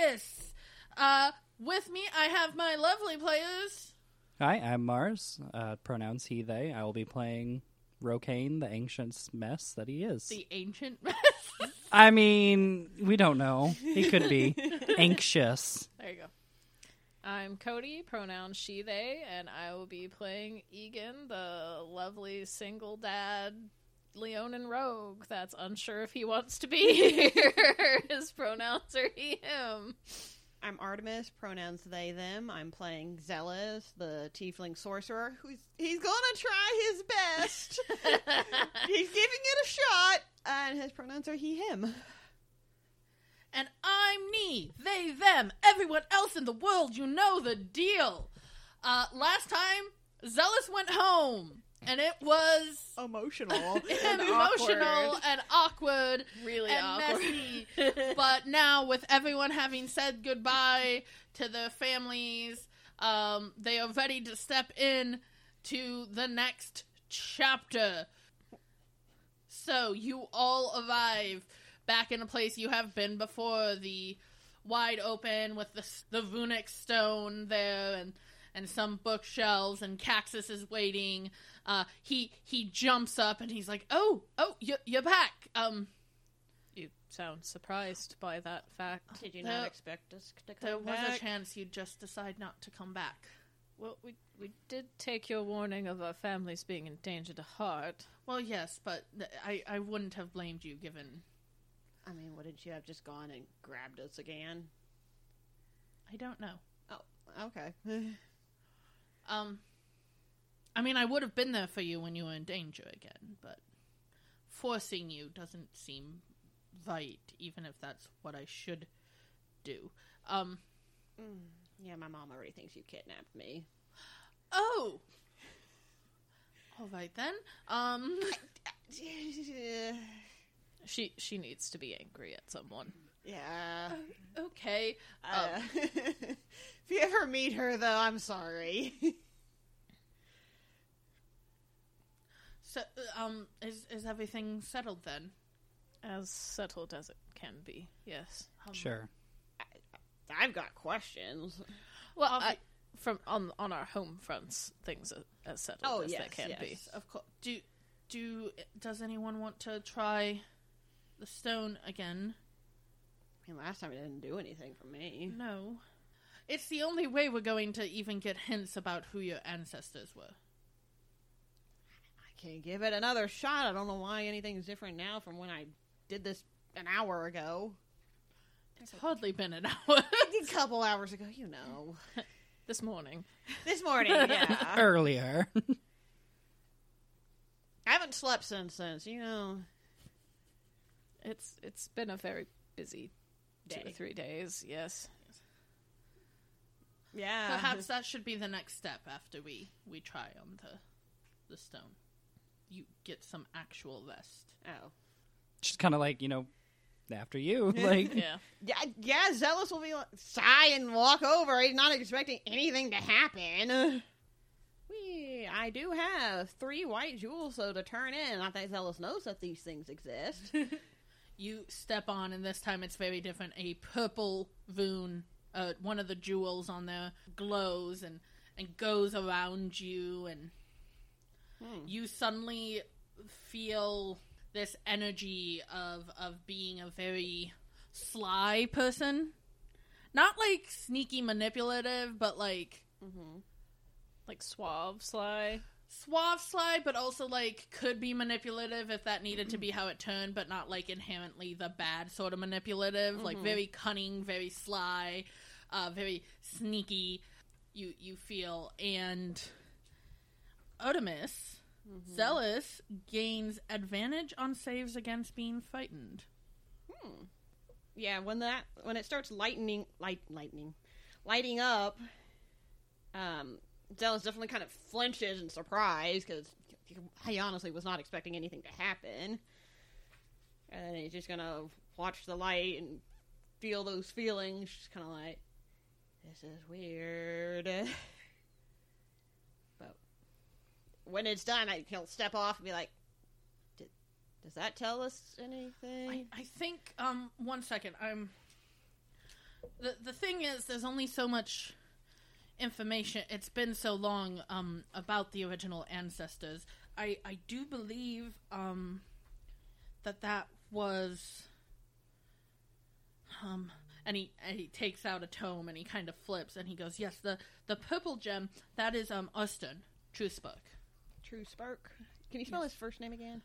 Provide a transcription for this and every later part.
Marcus. Uh, with me, I have my lovely players. Hi, I'm Mars. Uh, pronouns he, they. I will be playing Rokane, the ancient mess that he is. The ancient. Mess? I mean, we don't know. He could be anxious. There you go. I'm Cody, pronouns she, they, and I will be playing Ygin, the lovely single dad Leonin rogue that's unsure if he wants to be here. His pronouns are he, him. I'm Artemis, pronouns they, them. I'm playing Zealous, the tiefling sorcerer, who's he's gonna try his best. he's giving it a shot, and his pronouns are he, him. and I'm me, they, them, everyone else in the world. You know the deal. Uh, last time, Zealous went home, and it was Emotional. And emotional awkward. and awkward Really and awkward. messy. but now, with everyone having said goodbye to their families, um, they are ready to step in to the next chapter. So you all arrive back in a place you have been before, the wide open with the the runic stone there, and and some bookshelves, and Kaxus is waiting. Uh, he he jumps up and he's like, "Oh, oh, you're, you're back." Um, You sound surprised by that fact. Did you There- not expect us to come back? there was a chance you'd just decide not to come back. Well, we we did take your warning of our families being in danger to heart. Well, yes, but th- I I wouldn't have blamed you given I mean, wouldn't you have just gone and grabbed us again? I don't know. Oh, okay. Um, I mean, I would have been there for you when you were in danger again, but forcing you doesn't seem right, even if that's what I should do. Um, Mm, yeah, my mom already thinks you kidnapped me. oh, all right then. Um, She she needs to be angry at someone. yeah. okay. Uh, if you ever meet her, though, I'm sorry. So, uh, um, is is everything settled then? As settled as it can be, yes. Um, Sure. I've got questions. Well, I, from on on our home fronts, things are as settled Oh, as yes, they can yes. be. Of course. Do do does anyone want to try the stone again? I mean, last time it didn't do anything for me. No. It's the only way we're going to even get hints about who your ancestors were. I can't give it another shot. I don't know why anything's different now from when I did this an hour ago. It's hardly been an hour. a couple hours ago, you know. This morning, This morning, yeah. Earlier. I haven't slept since since, you know. it's it's been a very busy two or three days. Yes. Yeah. Perhaps that should be the next step after we we try on the the stone. You get some actual rest. Oh. Just kind of like, you know, after you. Like, Yeah. Yeah, yeah, Zealous will be like, sigh and walk over. He's not expecting anything to happen. We, I do have three white jewels, so to turn in, I think Zealous knows that these things exist. You step on, and this time it's very different. A purple voon, uh, one of the jewels on there, glows and and goes around you, and Hmm. you suddenly feel this energy of of being a very sly person. Not like sneaky manipulative, but like hmm Like suave, sly. suave sly, but also like could be manipulative if that needed to be how it turned, but not like inherently the bad sort of manipulative. Like Mhm. very cunning, very sly, uh, very sneaky. You you feel and Artemis Mm-hmm. Zealous gains advantage on saves against being frightened. Hmm. Yeah, when that when it starts lightning, light, lightning, lighting up, um, Zealous definitely kind of flinches in surprise because he honestly was not expecting anything to happen, and then he's just gonna watch the light and feel those feelings, just kind of like, this is weird. when it's done, I, he'll step off and be like, "Did- "Does that tell us anything?" I, I think um one second I'm the the thing is, there's only so much information. It's been so long um, about the original ancestors. I I do believe um, that that was um. And he, and he takes out a tome and he kind of flips and he goes, "Yes, the the purple gem that is um Arstern Truthspark, True Spark. Can you spell his first name again?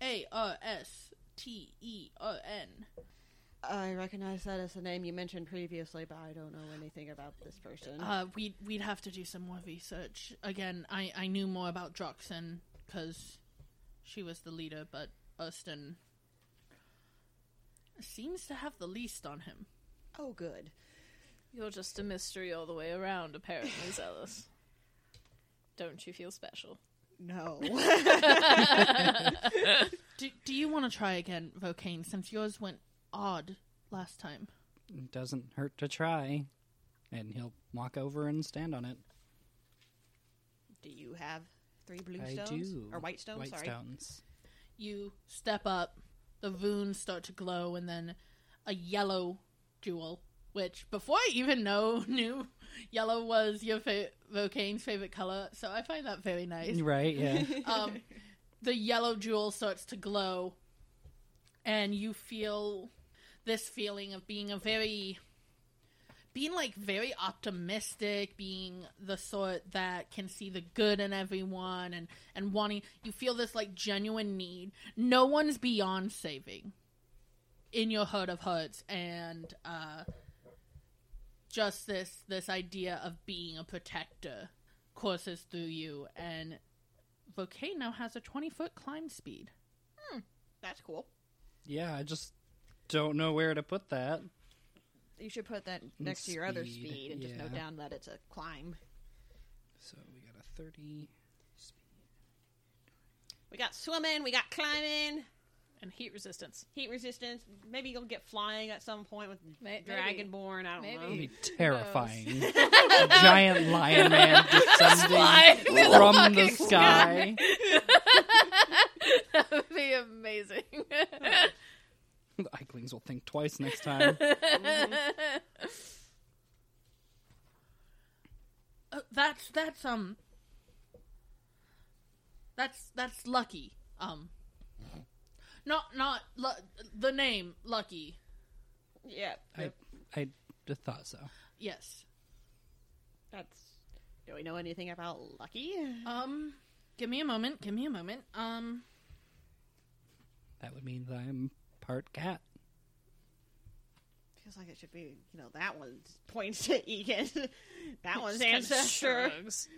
A R S T E R N." I recognize that as a name you mentioned previously, but I don't know anything about this person. Uh, we'd we'd have to do some more research. Again, I I knew more about Droxen because she was the leader, but Arstern seems to have the least on him. oh, good. You're just a mystery all the way around, apparently, Zealous. Don't you feel special? No. Do Do you want to try again, Vokane? Since yours went odd last time. It doesn't hurt to try. And he'll walk over and stand on it. Do you have three blue I stones? do. Or white stones? White Sorry. stones. You step up, the runes start to glow, and then a yellow jewel. Which before I even know knew yellow was your fa- favorite color, so I find that very nice. Right, yeah. um, the yellow jewel starts to glow, and you feel this feeling of being a very, being like very optimistic, being the sort that can see the good in everyone, and and wanting. You feel this like genuine need. No one's beyond saving, in your heart of hearts, and uh, just this this idea of being a protector courses through you and Vokane now has a 20 foot climb speed. Hmm, that's cool. yeah, I just don't know where to put that. You should put that next to your other Speed, speed and just note down that it's a climb. So we got a 30. Speed. We got swimming, we got climbing, And heat resistance. heat resistance. Maybe you'll get flying at some point with May- maybe. Dragonborn. I don't Maybe. That'd know. be terrifying. a giant lion man descending Flying the from the fucking sky. that would be amazing. the Icklings will think twice next time. Uh, that's that's um that's that's lucky. Um not not lu- the name lucky. Yeah, I, I just thought so. Yes. that's. Do we know anything about Lucky? Um give me a moment. Give me a moment. Um That would mean that I'm part cat. Feels like it should be, you know, that one points to Ygin. that one's ancestor. shrugs.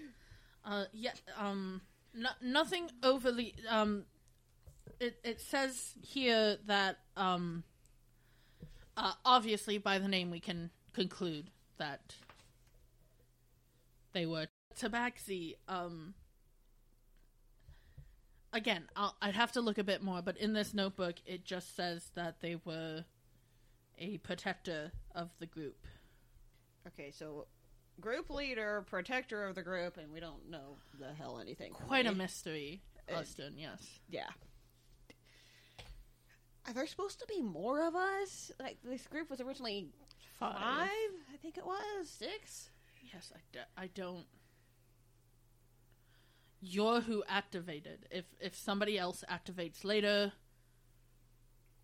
uh yeah um no, nothing overly um it it says here that um uh obviously by the name we can conclude that they were tabaxi um again I'll, i'd have to look a bit more but in this notebook it just says that they were a protector of the group Okay, so group leader, protector of the group, and we don't know the hell anything. quite a mystery Uh, Arstern yes Yeah. Are there supposed to be more of us? Like this group was originally Five. five, I think it was six. Yes, I, d- I don't. You're who activated. If if somebody else activates later,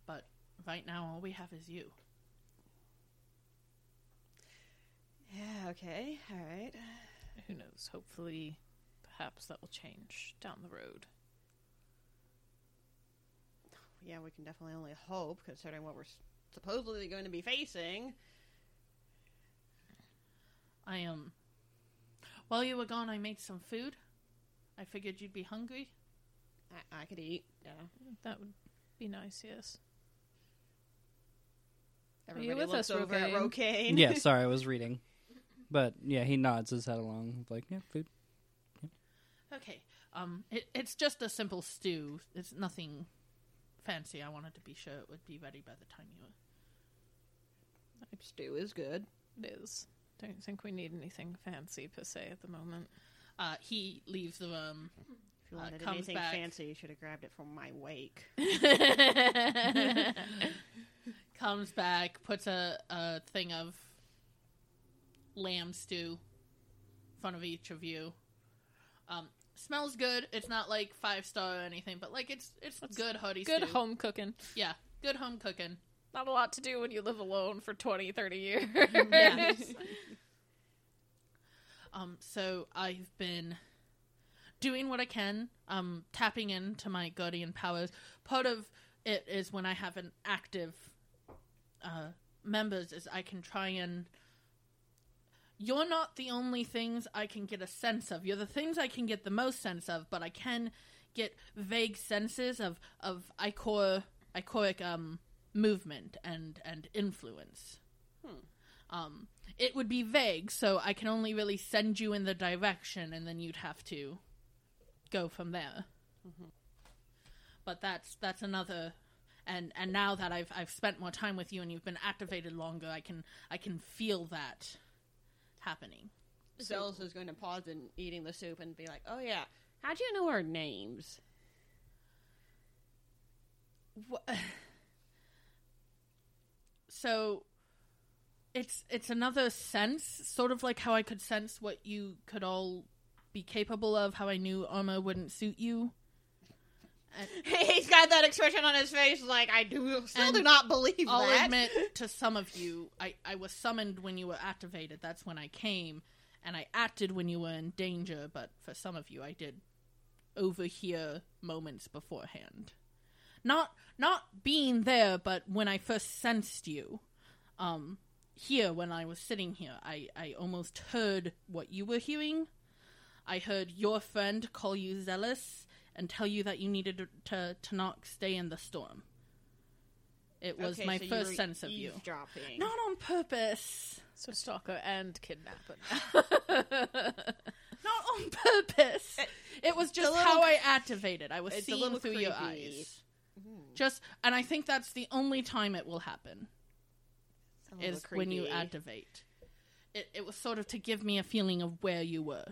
but right now all we have is you. Yeah. Okay. All right. Who knows? Hopefully, perhaps that will change down the road. Yeah, we can definitely only hope, considering what we're supposedly going to be facing. I am. Um, while you were gone, I made some food. I figured you'd be hungry. I, I could eat. Yeah. That would be nice, yes. you Everybody with looks us, over at Rogaine? Rocaine. Yeah, sorry, I was reading. But yeah, he nods his head along, like, yeah, food. Okay. Um, it, it's just a simple stew. It's nothing fancy. I wanted to be sure it would be ready by the time you were. Stew is good. It is. Don't think we need anything fancy per se at the moment. Uh, he leaves the room. If you Uh, wanted comes anything back. fancy, you should have grabbed it from my wake. comes back, puts a, a thing of lamb stew in front of each of you. Um, smells good. It's not like five star or anything, but like it's it's good hearty Good stew. home cooking. Yeah, good home cooking. Not a lot to do when you live alone for 20, 30 years. Yeah. Um, so I've been doing what I can, um, tapping into my guardian powers. Part of it is when I have an active uh, members is I can try and. You're not the only things I can get a sense of. You're the things I can get the most sense of, but I can get vague senses of of ichor ichoric um movement and and influence. Um, it would be vague, so I can only really send you in the direction, and then you'd have to go from there. But that's that's another. And and now that I've I've spent more time with you and you've been activated longer, I can I can feel that happening. Zealous is going to pause in eating the soup and be like, "Oh yeah, how do you know our names?" Wha- so it's it's another sense sort of like how i could sense what you could all be capable of how i knew armor wouldn't suit you He's got that expression on his face, like I do still do not believe i'll that. admit to some of you I, I was summoned when you were activated. That's when i came. And i acted when you were in danger but for some of you i did overhear moments beforehand. Not not being there but when i first sensed you um here when i was sitting here i i almost heard what you were hearing. I heard your friend call you zealous and tell you that you needed to to, to not stay in the storm it was Okay, my so you first were sense of you eavesdropping. not on purpose so stalker and kidnapper. not on purpose it was just little how i activated i was it's a seeing little through your creepy. eyes hmm. just and i think that's the only time it will happen It's a little is when you creepy. activate. It, it was sort of to give me a feeling of where you were.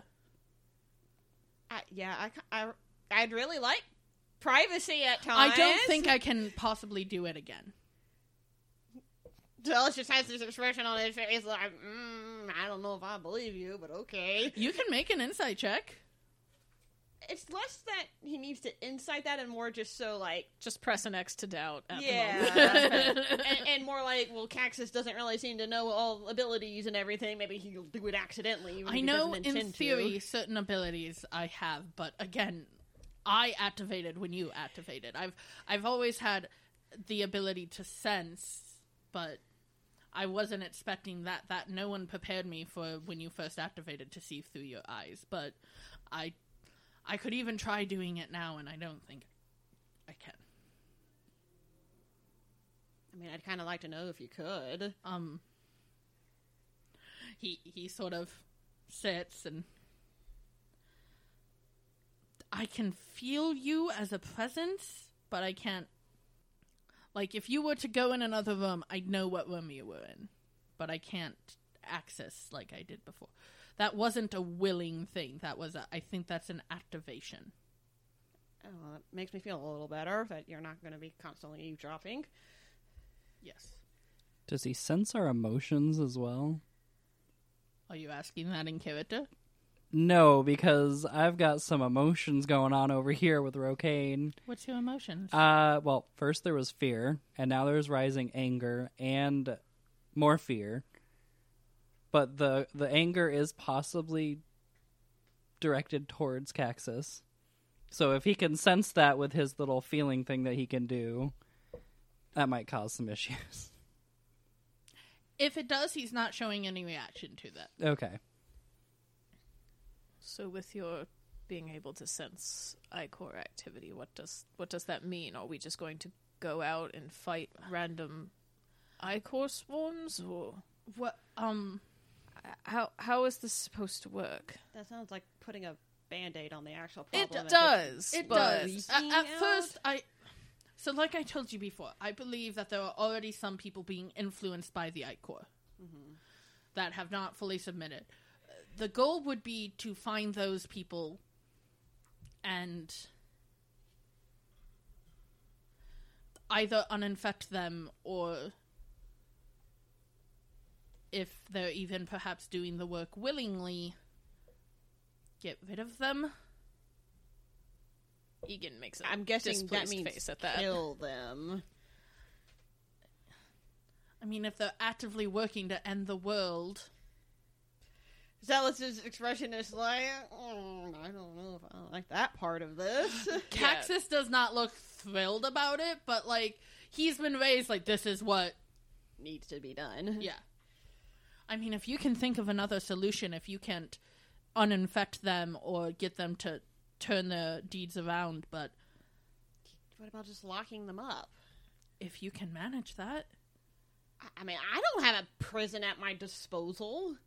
I, yeah, I, I, I'd really like privacy at times. I don't think I can possibly do it again. Zealous just has this expression on his face, like, mm, I don't know if I believe you, but okay. You can make an insight check. It's less that he needs to insight that, and more just so like, Just press an X to doubt at yeah, moment. and, and more like, well, Kaxus doesn't really seem to know all abilities and everything. Maybe he'll do it accidentally. even I know doesn't in theory to. certain abilities I have, but again, I activated when you activated. I've I've always had the ability to sense, but I wasn't expecting that that no one prepared me for when you first activated to see through your eyes, but I I could even try doing it now and I don't think I can. I mean, I'd kind of like to know if you could. um he he sort of sits and I can feel you as a presence, but I can't like if you were to go in another room, I'd know what room you were in, but I can't access like I did before. That wasn't a willing thing. That was a, I think that's an activation. Oh, well, that makes me feel a little better that you're not going to be constantly eavesdropping. Yes. Does he sense our emotions as well? Are you asking that in character? No, because I've got some emotions going on over here with Rokane. What's your emotions? Uh, well, first there was fear, and now there's rising anger and more fear. But the the anger is possibly directed towards Kaxus. So if he can sense that with his little feeling thing that he can do, that might cause some issues. if it does, he's not showing any reaction to that. Okay. So with your being able to sense ichor activity, what does what does that mean? Are we just going to go out and fight random ichor swarms, or What um how how is this supposed to work? That sounds like putting a band aid on the actual problem. It does. It but does. At, at first, I. So, like I told you before, I believe that there are already some people being influenced by the Ichor that have not fully submitted. The goal would be to find those people and either uninfect them or if they're even perhaps doing the work willingly, get rid of them. Ygin makes a I'm guessing that means face at that. kill them. I mean, if they're actively working to end the world, Zealot's expression is like, "Mm, I don't know if I like that part of this. Kaxus does not look thrilled about it, but like he's been raised like this is what Needs to be done. Yeah. I mean, if you can think of another solution, if you can't uninfect them or get them to turn their deeds around, but What about just locking them up? if you can manage that, I- I mean, I don't have a prison at my disposal.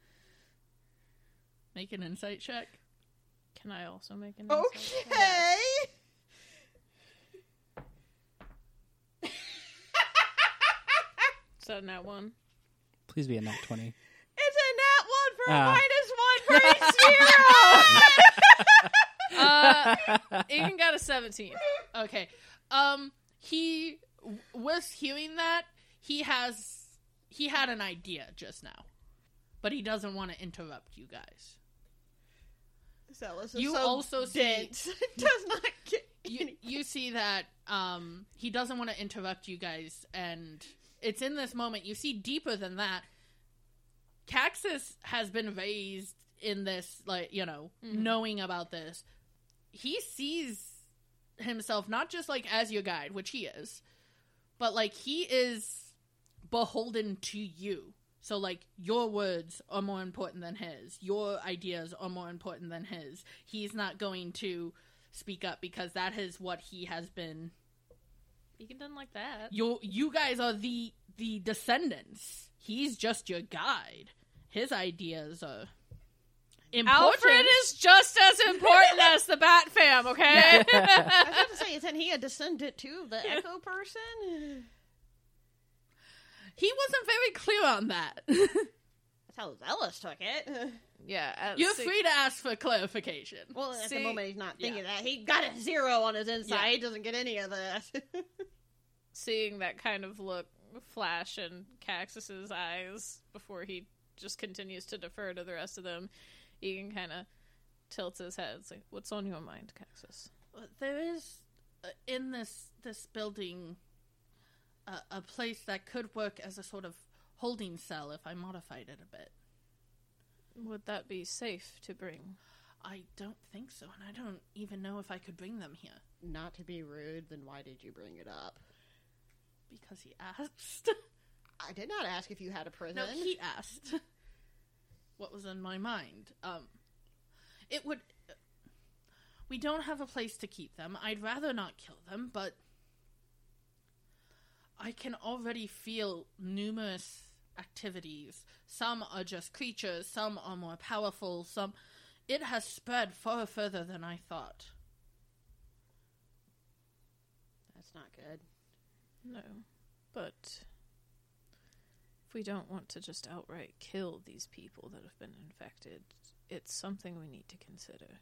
Make an insight check. Can I also make an insight check? Okay. So that one. Please be a nat 20. It's a nat one for Ah. a minus one for Uh, Ygin got a 17. Okay. Um he w- was hearing that. He has he had an idea just now. But he doesn't want to interrupt you guys. Zealous You so also see- Does not get you, you see that um, he doesn't want to interrupt you guys, and it's in this moment you see deeper than that. Kaxus has been raised in this, like you know, knowing about this. He sees himself not just like as your guide, which he is, but like he is beholden to you. So like your words are more important than his. Your ideas are more important than his. He's not going to speak up because that is what he has been Ygin doesn't like that. you you guys are the the descendants he's just your guide his ideas are important Alfred is just as important as the Bat Fam, okay? I was about to say, isn't he a descendant too of the Echo person? He wasn't very clear on that That's how Zealous took it. yeah. uh, you're see- free to ask for clarification Well, at the moment he's not thinking Yeah. that. He got a zero on his inside. Yeah. He doesn't get any of this. seeing that kind of look flash in Kaxus's eyes before he just continues to defer to the rest of them, Ygin kind of tilts his head. It's like, "What's on your mind, Kaxus?" there is uh, in this this building a, a place that could work as a sort of holding cell if i modified it a bit Would that be safe to bring? i don't think so and i don't even know if i could bring them here not to be rude, then why did you bring it up? because he asked I did not ask if you had a prison. No, he asked what was in my mind. Um, it would. We don't have a place to keep them. I'd rather not kill them, but I can already feel numerous activities. Some are just creatures, some are more powerful, some. It has spread far further than I thought. That's not good. No, but if we don't want to just outright kill these people that have been infected, it's something we need to consider.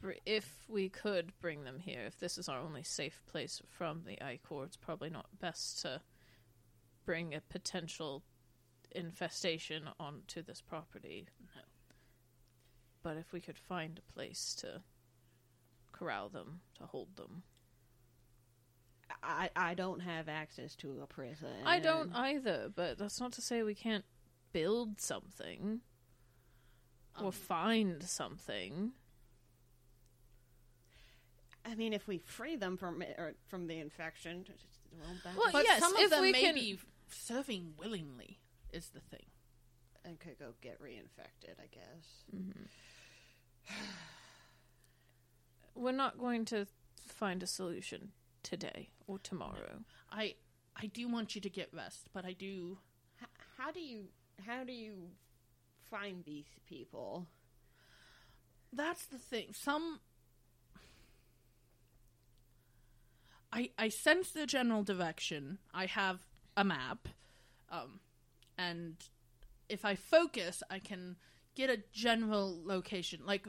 Br- If we could bring them here, if this is our only safe place from the Ichor, it's probably not best to bring a potential infestation onto this property. No. But if we could find a place to corral them, to hold them. I I don't have access to a prison. I don't either, but that's not to say we can't build something or Um, find something. I mean, if we free them from or from the infection, just- well, that Well, But yes, some of if them we may can- be serving willingly, is the thing. and could go get reinfected. I guess. Mm-hmm. We're not going to find a solution today or tomorrow. I I do want you to get rest, but I do H- how do you how do you find these people? that's the thing. Some I I sense the general direction. I have a map. Um and if I focus, I can get a general location. Like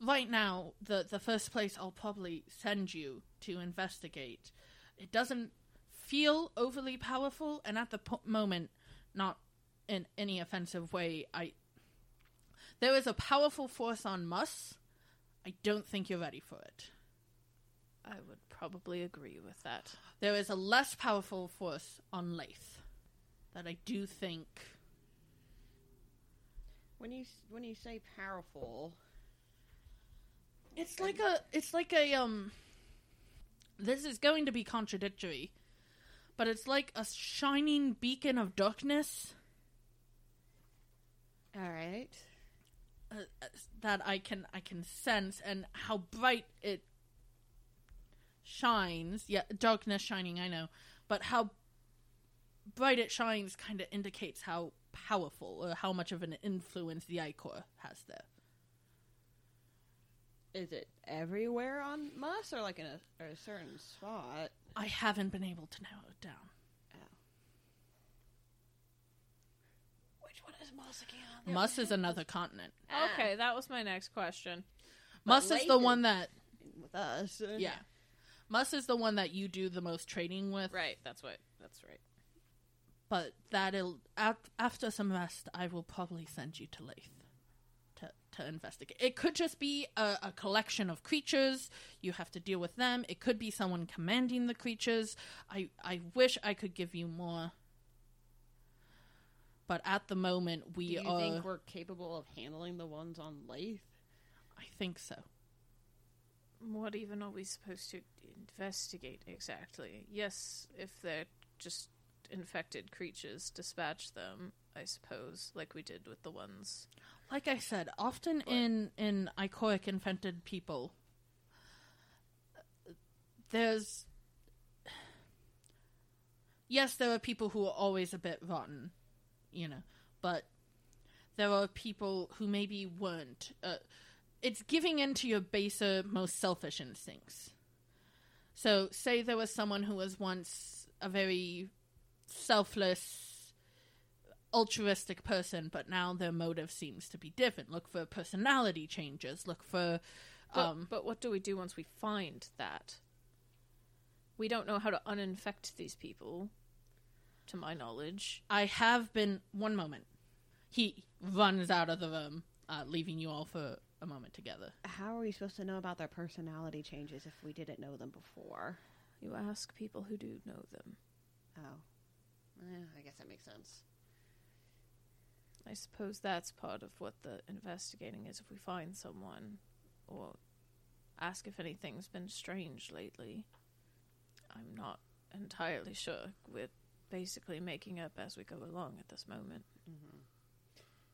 right now, the the first place I'll probably send you to investigate. It doesn't feel overly powerful and at the po- moment not in any offensive way. I there is a powerful force on Mus. I don't think you're ready for it. I would probably agree with that. There is a less powerful force on Lath that I do think. When you when you say powerful, It's like a. It's like a um. This is going to be contradictory, but it's like a shining beacon of darkness all right. uh, uh, that I can I can sense, and how bright it shines. Yeah, darkness shining. I know, but how bright it shines kind of indicates how powerful or how much of an influence the Ichor has there. Is it everywhere on Mus or like in a, or a certain spot? I haven't been able to narrow it down. Oh. Which one is Mus again? Mus is another continent. Ah. Okay, that was my next question. Mus is the one that with us. yeah. Mus is the one that you do the most trading with. Right, that's what. That's right. But that'll after some rest, I will probably send you to Lath to to investigate. It could just be a, a collection of creatures. You have to deal with them. It could be someone commanding the creatures. I I wish I could give you more. But at the moment, we are. Do you are. think we're capable of handling the ones on Lathe? I think so. What even are we supposed to investigate exactly? Yes, if they're just infected creatures, dispatch them, I suppose, like we did with the ones. Like I said, often But- in in ichoric infected people, there's yes, there are people who are always a bit rotten, you know, but there are people who maybe weren't. Uh, it's giving in to your baser, most selfish instincts. So, say there was someone who was once a very selfless, altruistic person, but now their motive seems to be different. Look for personality changes. Look for. But, Um, but what do we do once we find that? We don't know how to uninfect these people, to my knowledge. I have been. One moment. He runs out of the room, uh, leaving you all for a moment together. How are we supposed to know about their personality changes if we didn't know them before? You ask people who do know them. Oh. Eh, I guess that makes sense. I suppose that's part of what the investigating is if we find someone or ask if anything's been strange lately. I'm not entirely sure. We're basically making up as we go along at this moment.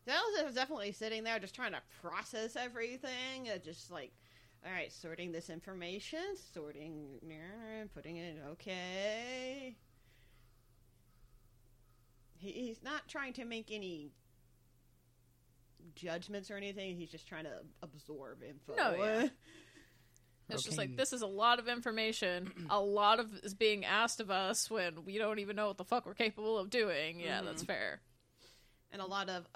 Dallas is definitely sitting there just trying to process everything. Uh, just like, all right, sorting this information, sorting, putting it okay. He, he's not trying to make any judgments or anything. He's just trying to absorb info. No, yeah. It's just like this is a lot of information. a lot of is being asked of us when we don't even know what the fuck we're capable of doing. Yeah, that's fair. and a lot of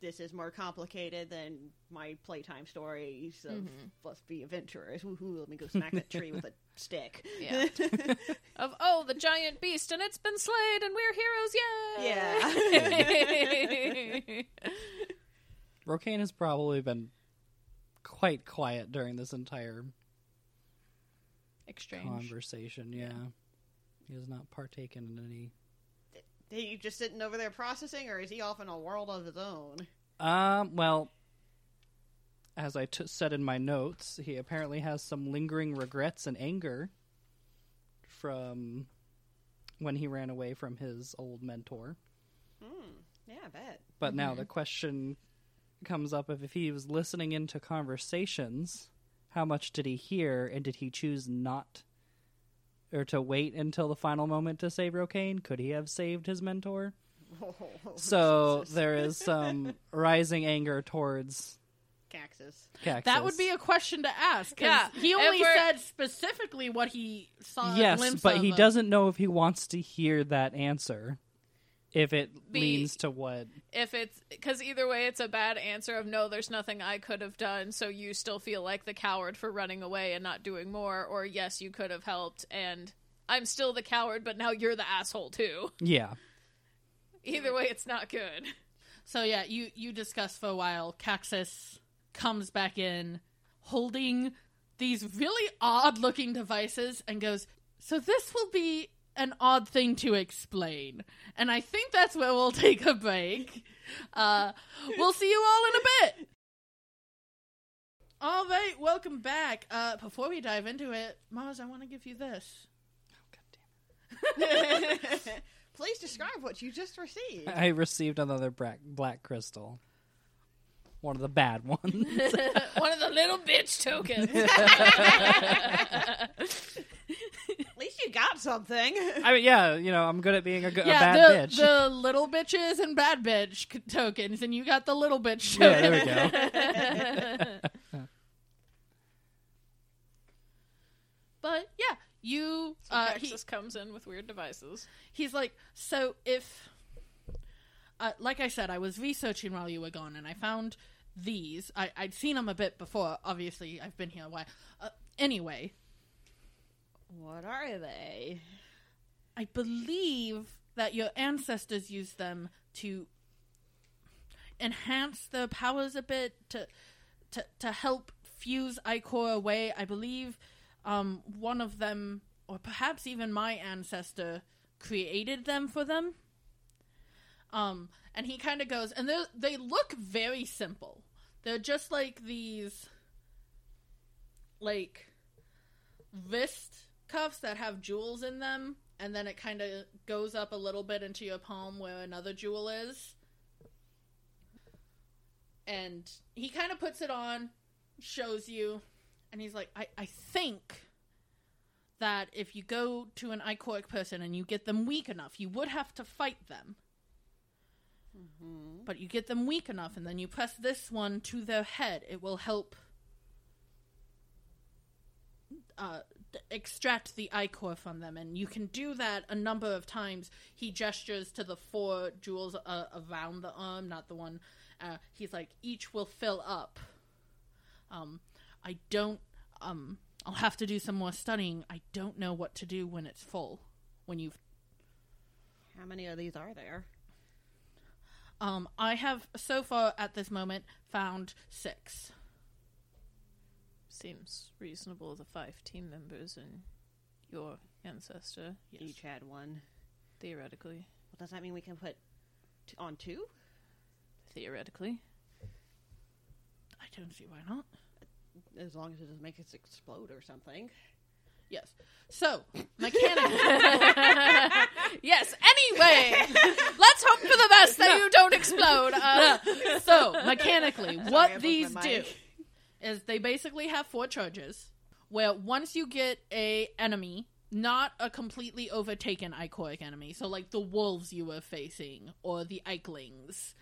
this is more complicated than my playtime stories of mm-hmm. let's be adventurers. Woohoo, let me go smack that tree with a stick. Yeah. Of oh, the giant beast and it's been slayed and we're heroes. Yay! Yeah. Rokane has probably been quite quiet during this entire Exchange. conversation. Yeah, he has not partaken in any. He just sitting over there processing, or is he off in a world of his own? Um, well, as I t- said in my notes, he apparently has some lingering regrets and anger from when he ran away from his old mentor. Hmm. Yeah, I bet. But now the question comes up of if he was listening into conversations, how much did he hear, and did he choose not or to wait until the final moment to save Rokane? Could he have saved his mentor? So Jesus. there is some rising anger towards Kaxus. Kaxus. That would be a question to ask. Yeah, he only we're- said specifically what he saw. a yes, glimpse but of he of- uh, doesn't know if he wants to hear that answer. If it Be- leans to what if it's because either way, it's a bad answer of no, there's nothing I could have done, so you still feel like the coward for running away and not doing more, or yes, you could have helped, and I'm still the coward, but now you're the asshole too. Yeah. Either way, it's not good. So yeah, you you discuss for a while. Kaxus comes back in, holding these really odd looking devices, and goes, "So this will be an odd thing to explain." And I think that's where we'll take a break. Uh, we'll see you all in a bit. All right, welcome back. Uh, before we dive into it, Mars, I want to give you this. Oh, God it. Please describe what you just received. I received another black, black crystal. One of the bad ones. One of the little bitch tokens. At least you got something. I mean, yeah, you know, I'm good at being a, good, a bad the, bitch. the little bitches and bad bitch c- tokens, and you got the little bitch Yeah, token. there we go. But yeah, you. So Uh, he, Kaxus comes in with weird devices. he's like, so if, uh, like I said, I was researching while you were gone, and I found these. I, I'd seen them a bit before. Obviously, I've been here a while. Uh, anyway, What are they? I believe that your ancestors used them to enhance their powers a bit to to to help fuse Ichor away. I believe um, one of them, or perhaps even my ancestor, created them for them. Um, and he kind of goes, and they they look very simple. They're just like these, like wrist cuffs that have jewels in them, and then it kind of goes up a little bit into your palm where another jewel is. And he kind of puts it on, shows you, and he's like, I, I think that if you go to an Ichoric person and you get them weak enough, you would have to fight them. But you get them weak enough, and then you press this one to their head. It will help uh, extract the ichor from them, and you can do that a number of times. He gestures to the four jewels uh, around the arm, not the one. Uh, he's like, each will fill up. Um, I don't. Um, I'll have to do some more studying. I don't know what to do when it's full. When you've How many of these are there? Um, I have so far at this moment found six. Seems reasonable. The five team members and your ancestor, Yes. Each had one. theoretically. Well, does that mean we can put t- on two? Theoretically. I don't see why not. As long as it doesn't make us explode or something. Yes. So mechanically, yes. Anyway, let's hope for the best that you don't explode. Uh, so mechanically, what these do. Is they basically have four charges. Where once you get a enemy, not a completely overtaken Ichoric enemy, so like the wolves you were facing or the Eiklings,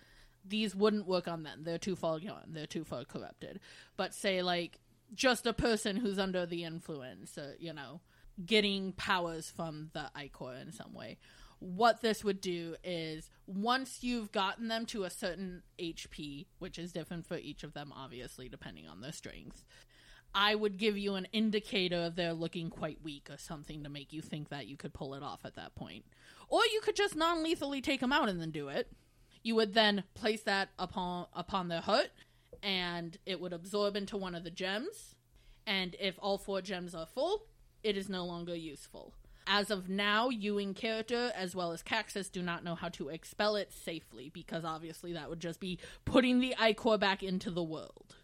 these wouldn't work on them. They're too far gone. They're too far corrupted. But say like just a person who's under the influence, uh, you know, getting powers from the Ichor in some way. What this would do is once you've gotten them to a certain HP, which is different for each of them, obviously, depending on their strength, I would give you an indicator of they're looking quite weak or something to make you think that you could pull it off at that point. Or you could just non lethally take them out and then do it. You would then place that upon upon their hut, and it would absorb into one of the gems. And if all four gems are full, it is no longer useful. As of now, you in character as well as Kaxus do not know how to expel it safely because obviously that would just be putting the Ichor back into the world.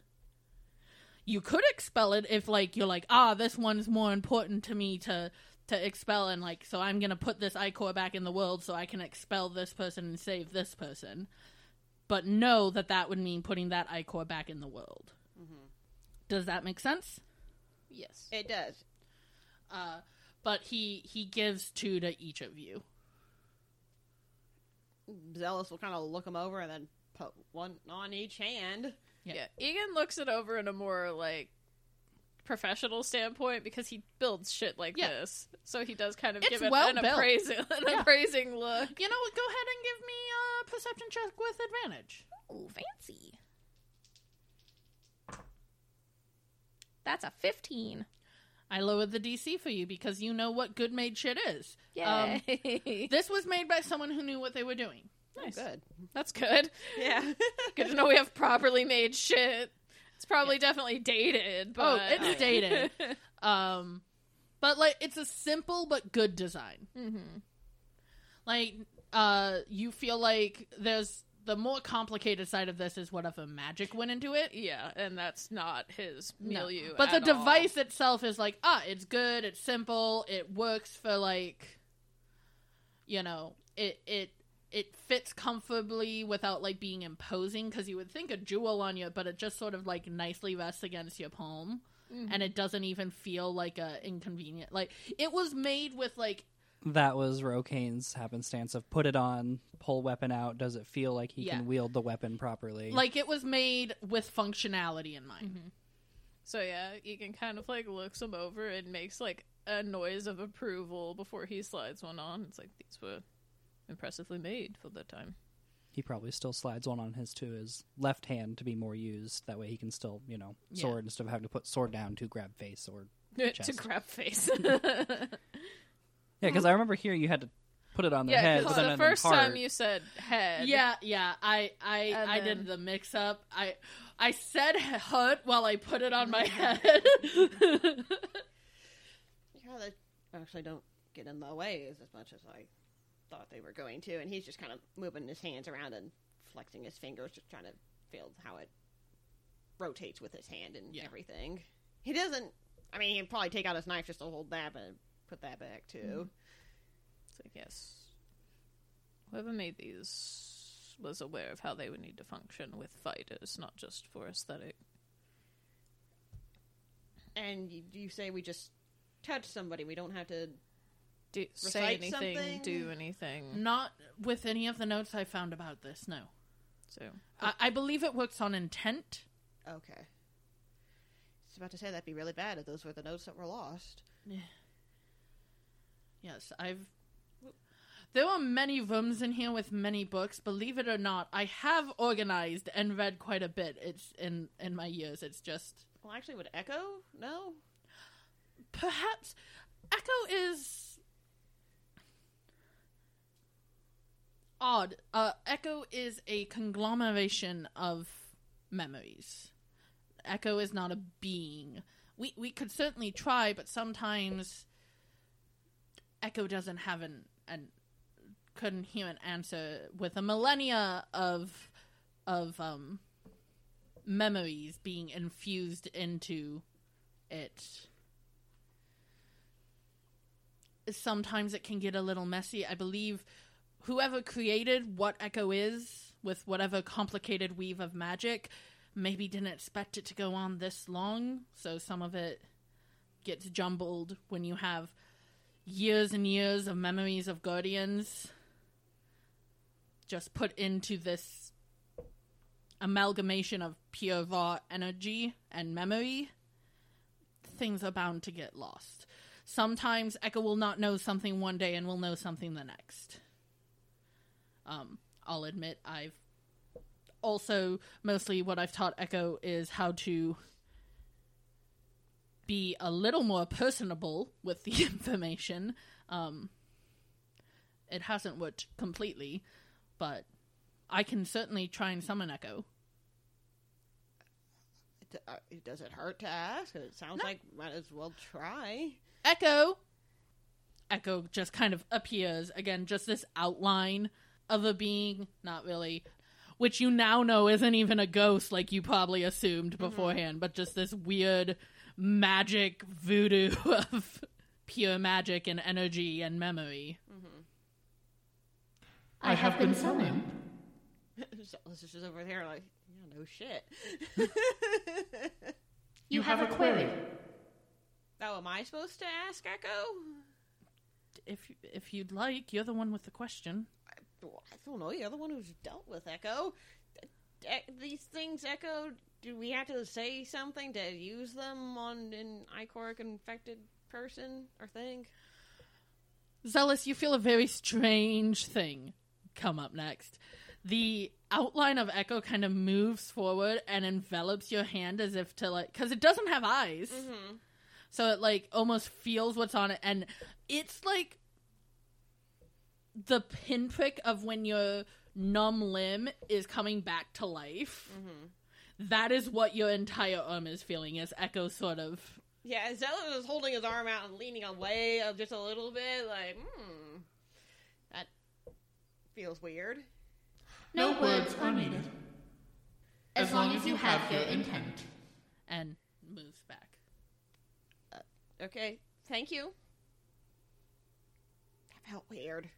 You could expel it if like you're like, ah, this one's more important to me to to expel and like so I'm gonna put this Ichor back in the world so I can expel this person and save this person. But know that that would mean putting that Ichor back in the world. Does that make sense? yes. It does. Uh, but he he gives two to each of you. Zealous will kind of look them over and then put one on each hand. Yeah. Yeah. Ygin looks it over in a more like professional standpoint because he builds shit like Yeah. this. So he does kind of It's give it well an built. appraising an Yeah. appraising look. You know what? Go ahead and give me a perception check with advantage. Ooh, fancy. That's a 15. I lowered the DC for you because you know what good made shit is. Yay. This was made by someone who knew what they were doing. Nice. Good. That's good. Yeah. Good to know we have properly made shit. It's probably definitely dated, but Oh, it's dated. Um, but like it's a simple but good design. hmm Like, uh, you feel like there's the more complicated side of this is what if a magic went into it. Yeah, and that's not his No. milieu. But the all. device itself is like, ah, it's good, it's simple, it works for like, you know, it it it fits comfortably without like being imposing because you would think a jewel on you, but it just sort of like nicely rests against your palm, Mhm. and it doesn't even feel like a inconvenient. Like it was made with like That was Rokane's happenstance of put it on, pull weapon out. Does it feel like he Yeah. can wield the weapon properly? like it was made with functionality in mind. Mm-hmm. So yeah, Ygin kind of like looks him over and makes like a noise of approval before he slides one on. It's like these were impressively made for the time. he probably still slides one on his to his left hand to be more used. That way he can still, you know, Yeah. sword instead of having to put sword down to grab face or to grab face. yeah. Because I remember here you had to put it on their yeah, head, but because then the on their first heart. time you said head. Yeah, yeah. I I And I then- did the mix up. I I said hut while I put it on my head. Yeah, they actually don't get in the way as, as much as I thought they were going to, and he's just kind of moving his hands around and flexing his fingers, just trying to feel how it rotates with his hand and Yeah. everything. He doesn't. I mean, he'd probably take out his knife just to hold that, but put that back too. It's like yes, whoever made these was aware of how they would need to function with fighters, not just for aesthetic. And you, you say we just touch somebody. We don't have to. Do, say anything, something? do anything. Not with any of the notes I found about this. No, So I, I believe it works on intent. Okay. I was about to say that'd be really bad if those were the notes that were lost. Yes, I've. There are many rooms in here with many books. Believe it or not, I have organized and read quite a bit. It's in in my years. It's just Well, actually, would Echo? No. perhaps Echo is odd. Uh, Echo is a conglomeration of memories. Echo is not a being. We we could certainly try, but sometimes Echo doesn't have an an coherent answer with a millennia of of um memories being infused into it sometimes it can get a little messy. I believe whoever created what Echo is, with whatever complicated weave of magic, maybe didn't expect it to go on this long, so some of it gets jumbled when you have years and years of memories of Guardians just put into this amalgamation of pure raw energy and memory. Things are bound to get lost sometimes Echo will not know something one day and will know something the next. Um, I'll admit I've also mostly what I've taught Echo is how to be a little more personable with the information. Um, it hasn't worked completely, but I can certainly try and summon Echo. Uh, Does it hurt to ask? It sounds No. like might as well try. Echo. Echo just kind of appears again, just this outline of a being, not really, which you now know isn't even a ghost like you probably assumed beforehand, but just this weird magic voodoo of pure magic and energy and memory. I have been summoned. This is just over there, like, yeah, no shit. You have a query. oh, am I supposed to ask Echo? If if you'd like, you're the one with the question. Well, I don't know. You're the one who's dealt with Echo. E- These things, Echo. Do we have to say something to use them on an Ichoric infected person or thing? Zealous, you feel a very strange thing come up next. The outline of Echo kind of moves forward and envelops your hand as if to like, because it doesn't have eyes. Mm-hmm. So it like almost feels what's on it, and it's like the pinprick of when you're numb limb is coming back to life. Mm-hmm. That is what your entire arm is feeling as Echo sort of Yeah, Zealous is holding his arm out and leaning away uh, just a little bit, like, hmm, that feels weird. No words are needed. As long as you have your intent. and moves back. Okay, thank you. That felt weird.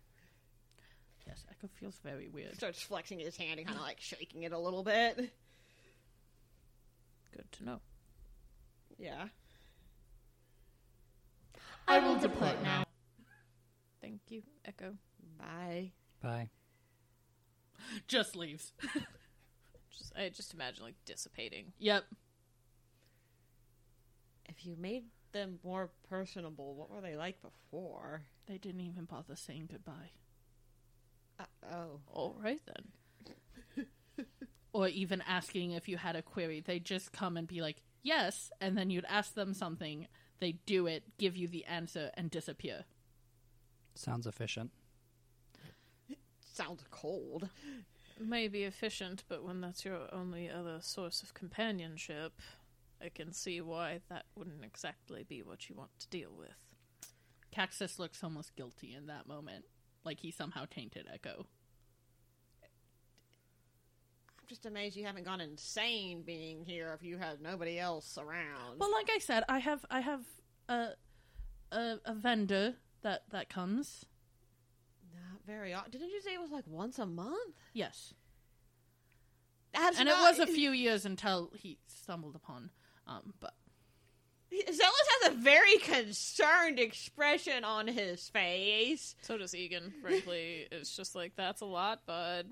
Yes, Echo feels very weird. Starts flexing his hand and kind of like shaking it a little bit. Good to know. Yeah. I will depart now. Thank you, Echo. Bye. Bye. Just leaves. Just I just imagine like dissipating. yep. If you made them more personable, what were they like before? They didn't even bother saying goodbye. Uh, oh. All right then. Or even asking if you had a query. They just come and be like, yes, and then you'd ask them something. They do it, give you the answer, and disappear. Sounds efficient. Sounds cold. May be efficient, but when that's your only other source of companionship, I can see why that wouldn't exactly be what you want to deal with. Kaxus looks almost guilty in that moment. Like he somehow tainted Echo. I'm just amazed you haven't gone insane being here if you had nobody else around. Well, like I said, I have I have a a, a vendor that that comes. Not very often. Didn't you say it was like once a month? Yes, That's and not- it was a few years until he stumbled upon. Um, but Zealous has a very concerned expression on his face. So does Ygin, frankly. it's just like, that's a lot, bud.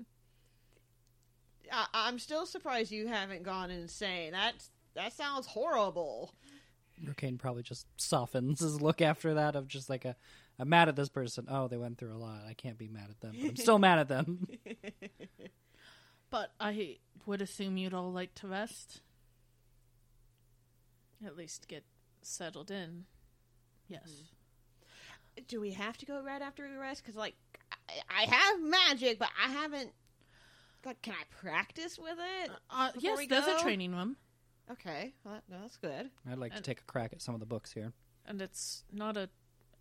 I- I'm still surprised you haven't gone insane. That's that sounds horrible. Rokane probably just softens his look after that of just like a, I'm mad at this person. Oh, they went through a lot. I can't be mad at them, but I'm still mad at them. but I would assume you'd all like to rest. At least get settled in. Yes. Do we have to go right after we rest? Because like I, I have magic, but I haven't. Like, can I practice with it? Uh, yes, there's go? a training room. Okay, well, that, that's good. I'd like to And- take a crack at some of the books here. And it's not a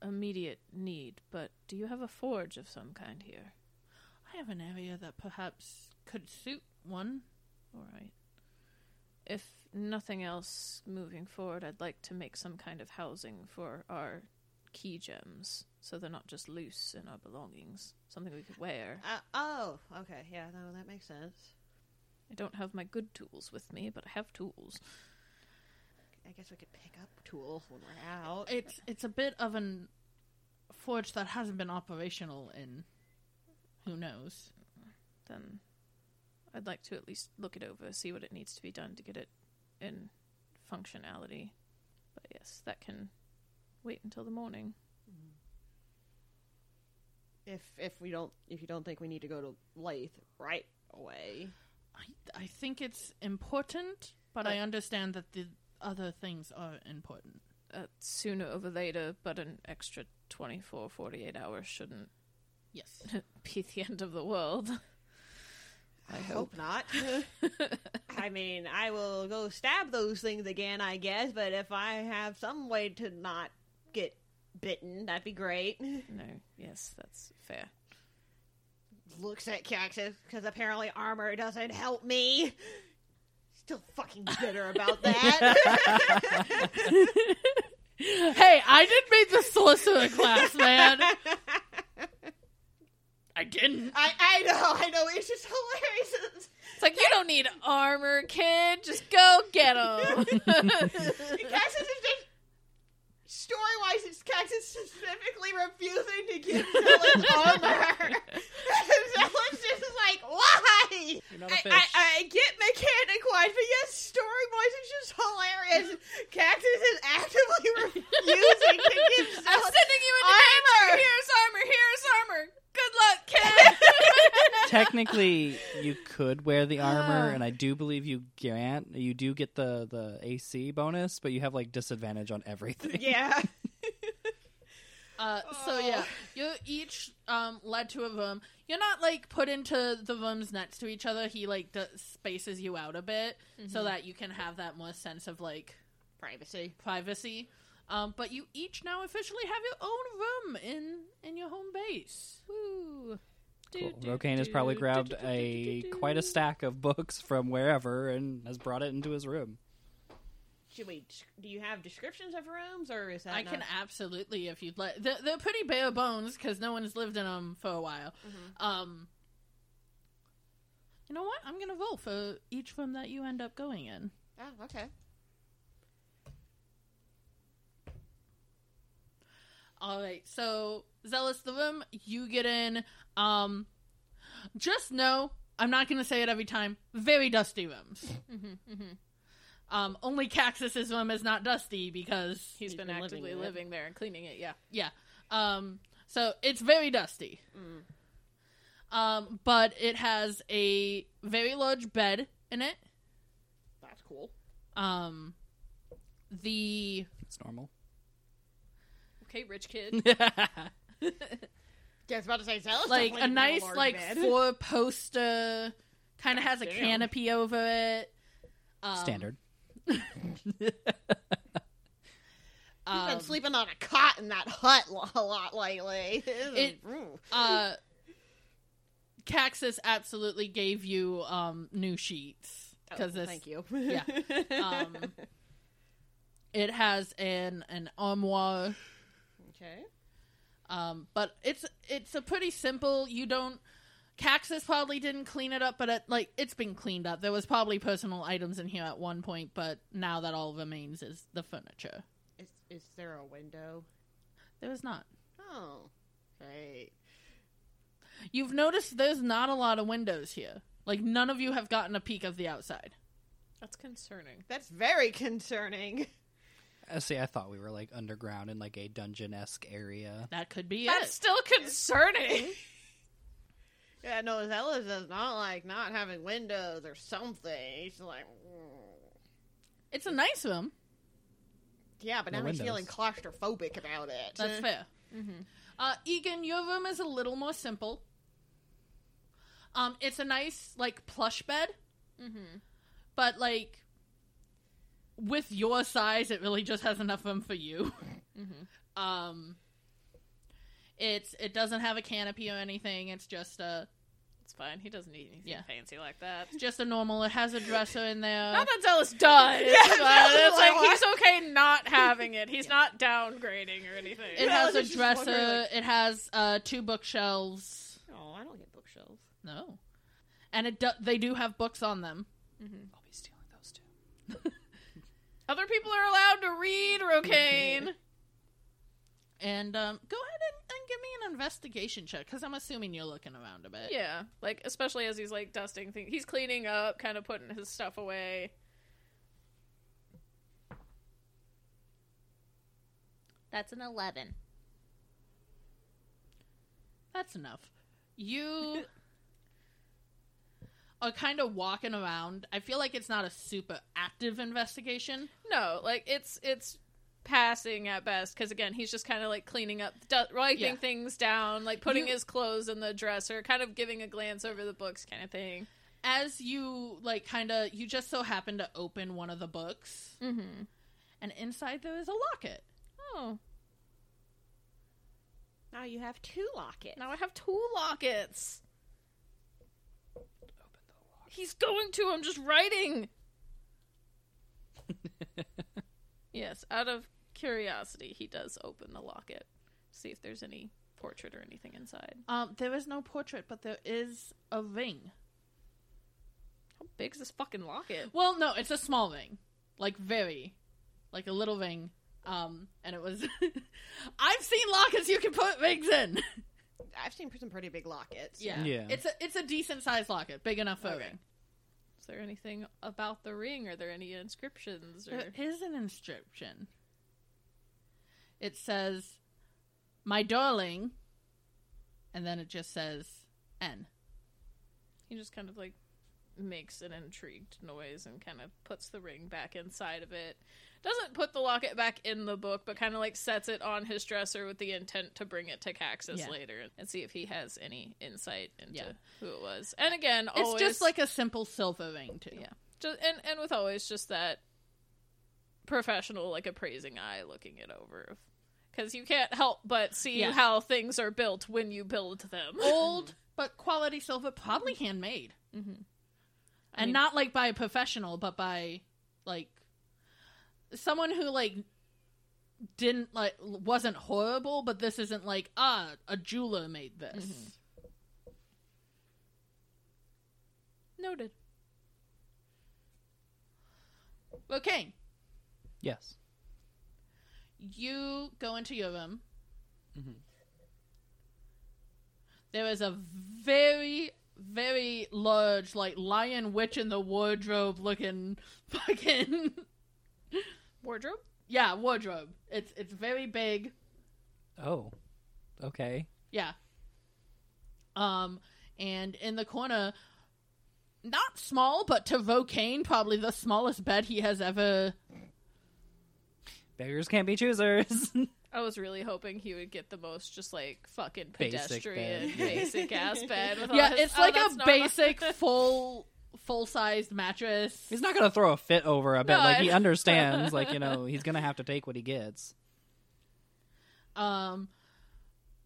immediate need, but do you have a forge of some kind here? I have an area that perhaps could suit one. All right. If nothing else moving forward, I'd like to make some kind of housing for our key gems so they're not just loose in our belongings. Something we could wear. Uh, oh, okay, yeah, no, that makes sense. I don't have my good tools with me, but I have tools. I guess we could pick up tools when we're out. It's it's a bit of an forge that hasn't been operational in who knows. Then I'd like to at least look it over, see what it needs to be done to get it in functionality. But yes, that can wait until the morning. If if we don't if you don't think we need to go to Lathe right away. I I think it's important, but I understand that the other things are important. Uh, sooner over later, but an extra 24, 48 hours shouldn't Yes. be the end of the world. I hope not. I mean, I will go stab those things again, I guess, but if I have some way to not get bitten, that'd be great. No, yes, that's fair. Looks at Kaxus, because apparently armor doesn't help me. Still fucking bitter about that. hey, I didn't make the solicitor class, man. I didn't. I, I know, I know, it's just hilarious. It's like, you don't need armor, kid. Just go get him. Kaxus is just story wise, it's Kaxus specifically refusing to give Zealous armor. Zealous just like, why? You're not a I, fish. I, I get mechanic wise, but yes, story wise, it's just hilarious. Kaxus is actively refusing to give I'm Zealous sending you into armor. danger. Here's armor. Here's armor. Good luck, kid. Technically, you could wear the armor, and I do believe you grant you do get the the AC bonus, but you have like disadvantage on everything. Yeah. Uh, so yeah, you're each um, led to a room. You're not like put into the rooms next to each other. He like d- spaces you out a bit so that you can have that more sense of like Privacy. privacy. Um, but you each now officially have your own room in in your home base. Woo. Cool. Rokane has probably grabbed a quite a stack of books from wherever and has brought it into his room. Should we? Do you have descriptions of rooms, or is that? I not- can absolutely, if you'd like. They're, they're pretty bare bones because no one's lived in them for a while. Um, you know what? I'm gonna roll for each room that you end up going in. Oh, okay. All right, so Zealous the room you get in. Um, just know I'm not gonna say it every time. Very dusty rooms. Um, only Kaxus's room is not dusty because He's He's been, been actively living living there and cleaning it. Yeah. Yeah. Um, so it's very dusty. Um, but it has a very large bed in it. That's cool. Um, the It's normal. Okay, rich kid. Yeah, I was about to say, Zealous like a nice large like bed. four poster kind of has a Damn. canopy over it. Um, Standard. He's um, been sleeping on a cot in that hut a lot lately. It- uh, Kaxus absolutely gave you um new sheets because Oh, this thank you. yeah. um it has an an armoire okay. Um, but it's it's a pretty simple. You don't. Kaxus probably didn't clean it up, but it, like it's been cleaned up. There was probably personal items in here at one point, but now that all remains is the furniture. Is is there a window? There is not. Oh, great. You've noticed there's not a lot of windows here. Like none of you have gotten a peek of the outside. That's concerning. That's very concerning. Uh, see, I thought we were like underground in like a dungeon esque area. That could be That's it. still concerning. Yeah, no, Zealous does not like not having windows or something. He's like, mm. It's a nice room. yeah, but No now he's windows. feeling claustrophobic about it. That's fair. Uh, Ygin, your room is a little more simple. Um, it's a nice like plush bed, mm-hmm. but like with your size, it really just has enough room for you. Um, it's it doesn't have a canopy or anything. It's just a It's fine. He doesn't need anything Yeah. fancy like that. It's just a normal. It has a dresser in there. Not that Zealous does. Yeah, but Zealous it's like like, he's okay not having it. He's not downgrading or anything. it No, has I a was just wondering, dresser. like- it has uh, two bookshelves. Oh, I don't get bookshelves. No, and it do- they do have books on them. I'll be stealing those too. Other people are allowed to read Rokane. And um, go ahead and, and give me an investigation check because I'm assuming you're looking around a bit. yeah, like especially as he's like dusting things. He's cleaning up, kind of putting his stuff away. That's an 11. That's enough. You are kind of walking around. I feel like it's not a super active investigation. No, like it's it's passing at best because again he's just kind of like cleaning up, wiping Yeah. things down, like putting You- his clothes in the dresser, kind of giving a glance over the books, kind of thing. As you, like, kind of, you just so happen to open one of the books, Mm-hmm. and inside there is a locket. Oh, Now you have two lockets. now I have two lockets. He's going to. I'm just writing. yes, out of curiosity, he does open the locket, see if there's any portrait or anything inside. Um, there is no portrait, but there is a ring. How big's this fucking locket? Well, no, it's a small ring, like very, like a little ring. Um, and it was. I've seen lockets you can put rings in. I've seen some pretty big lockets. yeah, Yeah. It's a it's a decent sized locket, big enough for a Okay. ring. Is there anything about the ring? Are there any inscriptions? Or... There is an inscription. It says, "My darling," and then it just says N. He just kind of like makes an intrigued noise and kind of puts the ring back inside of it. Doesn't put the locket back in the book, but kind of like sets it on his dresser with the intent to bring it to Kaxus Yeah. later and see if he has any insight into Yeah. who it was. And again, always. It's always, just like a simple silver ring too. yeah, just, and and with always just that professional, like appraising eye looking it over, because you can't help but see Yeah. how things are built when you build them. Old but quality silver, probably handmade, Mhm. And mean- not like by a professional, but by like someone who like didn't like wasn't horrible, but this isn't like ah a jeweler made this. Mhm. Noted. Okay, Yes. you go into your room. Mhm. There is a very, very large, like lion witch in the wardrobe looking fucking Wardrobe. yeah wardrobe. It's it's very big. Oh. Okay. Yeah. Um, and in the corner, not small, but to Rokane, probably the smallest bed he has ever. Beggars can't be choosers. I was really hoping he would get the most just like fucking Basic pedestrian, bed. basic ass bed. With all Yeah, his- it's oh, like a normal. basic full full sized mattress. he's not gonna throw a fit over a bed. No, like I- he understands. like you know, he's gonna have to take what he gets. Um,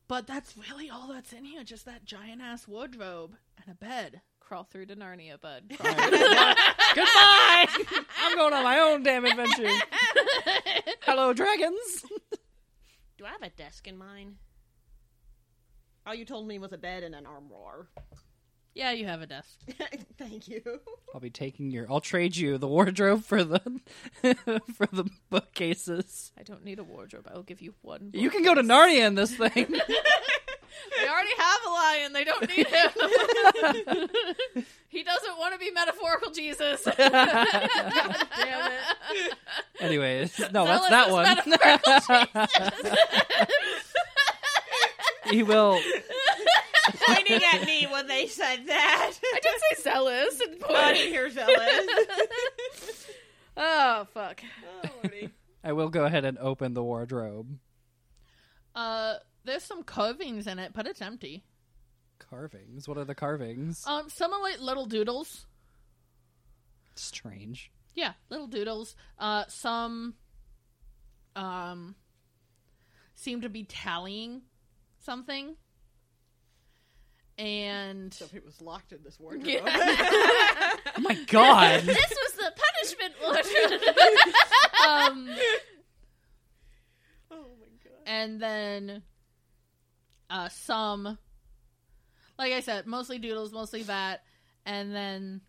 but that's really all that's in here. Just that giant ass wardrobe and a bed. Crawl through to Narnia, bud. Goodbye. I'm going on my own damn adventure. Hello, dragons. Do I have a desk in mine? All you told me was a bed and an armoire. Yeah, you have a desk. Thank you. I'll be taking your. I'll trade you the wardrobe for the for the bookcases. I don't need a wardrobe. I will give you one. You can go to Narnia in this thing. They already have a lion. They don't need him. he doesn't want to be metaphorical Jesus. God damn it. Anyways, no, that's Zealous that is one. he will. Pointing at me when they said that. I did say zealous. And I didn't hear zealous. oh fuck. oh, Lordy. I will go ahead and open the wardrobe. Uh, there's some carvings in it, but it's empty. Carvings. What are the carvings? Um, some are like little doodles. Strange. Yeah, little doodles. Uh, some um seem to be tallying something. And So he was locked in this wardrobe. Yeah. Oh my god. this was the punishment wardrobe. um oh my god. and then uh some like I said, mostly doodles, mostly that, and then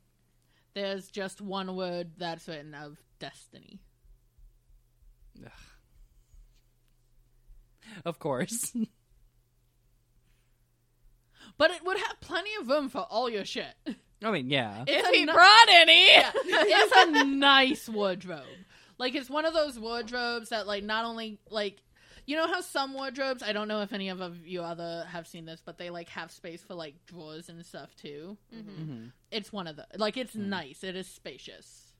there's just one word that's written of destiny. of course. But it would have plenty of room for all your shit. I mean, yeah. It's if he ni- brought any. it's a nice wardrobe. Like it's one of those wardrobes that like not only like you know how some wardrobes I don't know if any of you other have seen this, but they like have space for like drawers and stuff too. hmm It's one of the like it's nice. It is spacious.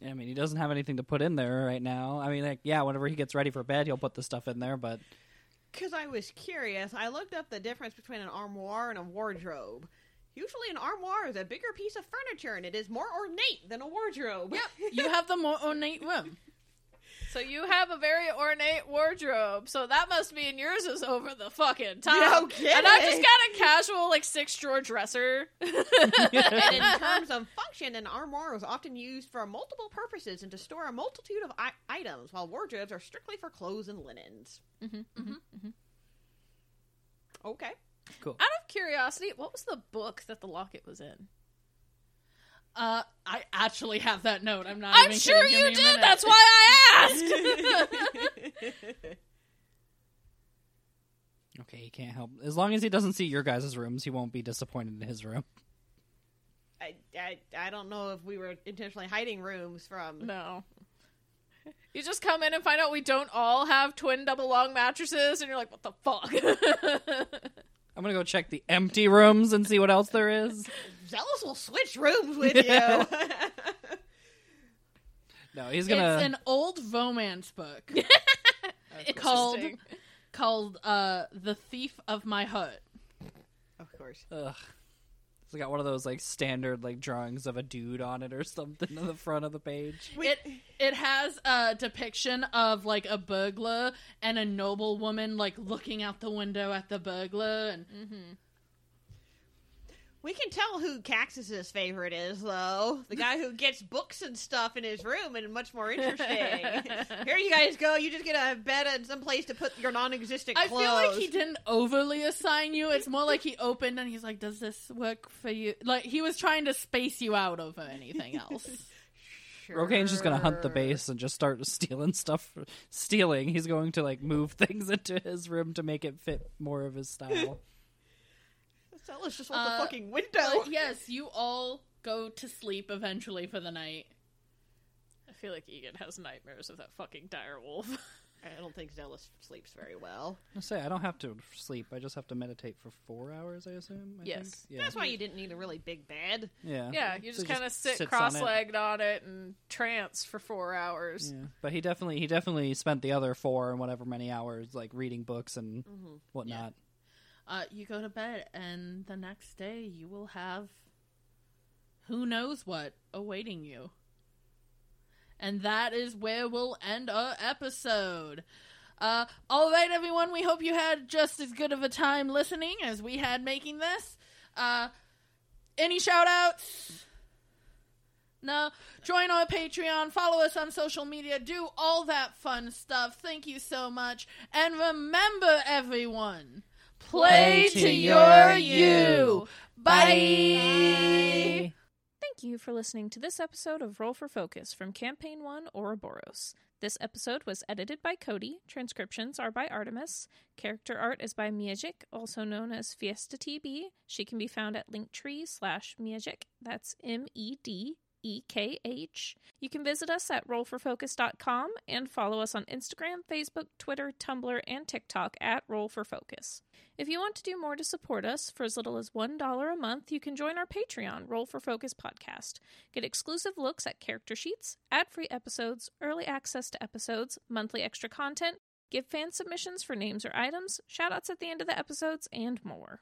Yeah, I mean, he doesn't have anything to put in there right now. I mean, like, yeah, whenever he gets ready for bed, he'll put the stuff in there, but Because I was curious, I looked up the difference between an armoire and a wardrobe. Usually, an armoire is a bigger piece of furniture and it is more ornate than a wardrobe. Yep, you have the more ornate room. So you have a very ornate wardrobe. So that must mean yours is over the fucking top. No kidding. And I've just got a casual like six drawer dresser. and in terms of function, an armoire is often used for multiple purposes and to store a multitude of I- items, while wardrobes are strictly for clothes and linens. Mhm, mhm, mhm. Okay. cool. Out of curiosity, what was the book that the locket was in? Uh, I actually have that note. I'm not. I'm even sure you did. minute. That's why I asked. Okay, he can't help. As long as he doesn't see your guys' rooms, he won't be disappointed in his room. I, I, I don't know if we were intentionally hiding rooms from. no. You just come in and find out we don't all have twin double long mattresses, and you're like, what the fuck? I'm gonna go check the empty rooms and see what else there is. Zealous will switch rooms with you. No, he's gonna. It's an old romance book called called uh, "The Thief of My Hut." of course. Ugh. It's got one of those like standard like drawings of a dude on it or something on the front of the page. It it has a depiction of like a burglar and a noblewoman like looking out the window at the burglar, and We can tell who Kaxus's favorite is, though. The guy who gets books and stuff in his room and much more interesting. Here you guys go. You just get a bed and some place to put your non-existent I clothes. feel like he didn't overly assign you. It's more like he opened and he's like, "Does this work for you?" Like he was trying to space you out over anything else. Rokane's just gonna hunt the base and just start stealing stuff. Stealing. He's going to like move things into his room to make it fit more of his style. Zealous just wants Uh, a fucking window. But yes, you all go to sleep eventually for the night. I feel like Ygin has nightmares of that fucking dire wolf. I don't think Zealous sleeps very well. I say I don't have to sleep. I just have to meditate for four hours. I assume. I Yes. think? Yeah. That's why you didn't need a really big bed. Yeah. yeah, you So just kind of sit sits on it. cross-legged on it. and trance for four hours. Yeah, but he definitely he definitely spent the other four and whatever many hours like reading books and whatnot. Uh, you go to bed, and the next day you will have who knows what awaiting you. And that is where we'll end our episode. Uh, all right, everyone. We hope you had just as good of a time listening as we had making this. Uh, any shout outs? No. Join our Patreon, follow us on social media, do all that fun stuff. Thank you so much. And remember, everyone, play, to, your you. Bye. Thank you for listening to this episode of Roll for Focus from Campaign 1 Ouroboros. This episode was edited by Cody, transcriptions are by Artemis, character art is by Medekh, also known as Fiesta TB. She can be found at linktree slash Medekh, that's M-E-D E-K-H. You can visit us at rollforfocus.com and follow us on Instagram, Facebook, Twitter, Tumblr, and TikTok at Roll for Focus. If you want to do more to support us, for as little as $1 a month, you can join our Patreon, Roll for Focus podcast. Get exclusive looks at character sheets, ad free episodes, early access to episodes, monthly extra content, give fan submissions for names or items, shoutouts at the end of the episodes, and more.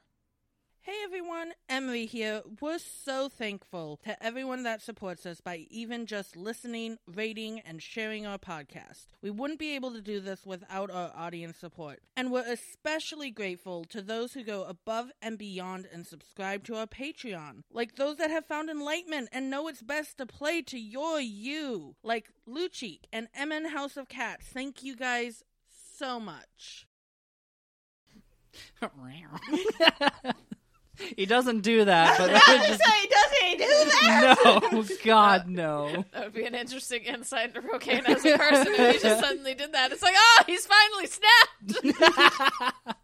Hey everyone, Emery here. We're so thankful to everyone that supports us by even just listening, rating, and sharing our podcast. We wouldn't be able to do this without our audience support. And we're especially grateful to those who go above and beyond and subscribe to our Patreon. Like those that have found enlightenment and know it's best to play to your you. Like Luchik and MN House of Cats. Thank you guys so much. he doesn't do that, but I that would was just say, does he do that? no, God no. That would be an interesting insight into Rokane as a person if he just suddenly did that. It's like, oh, he's finally snapped!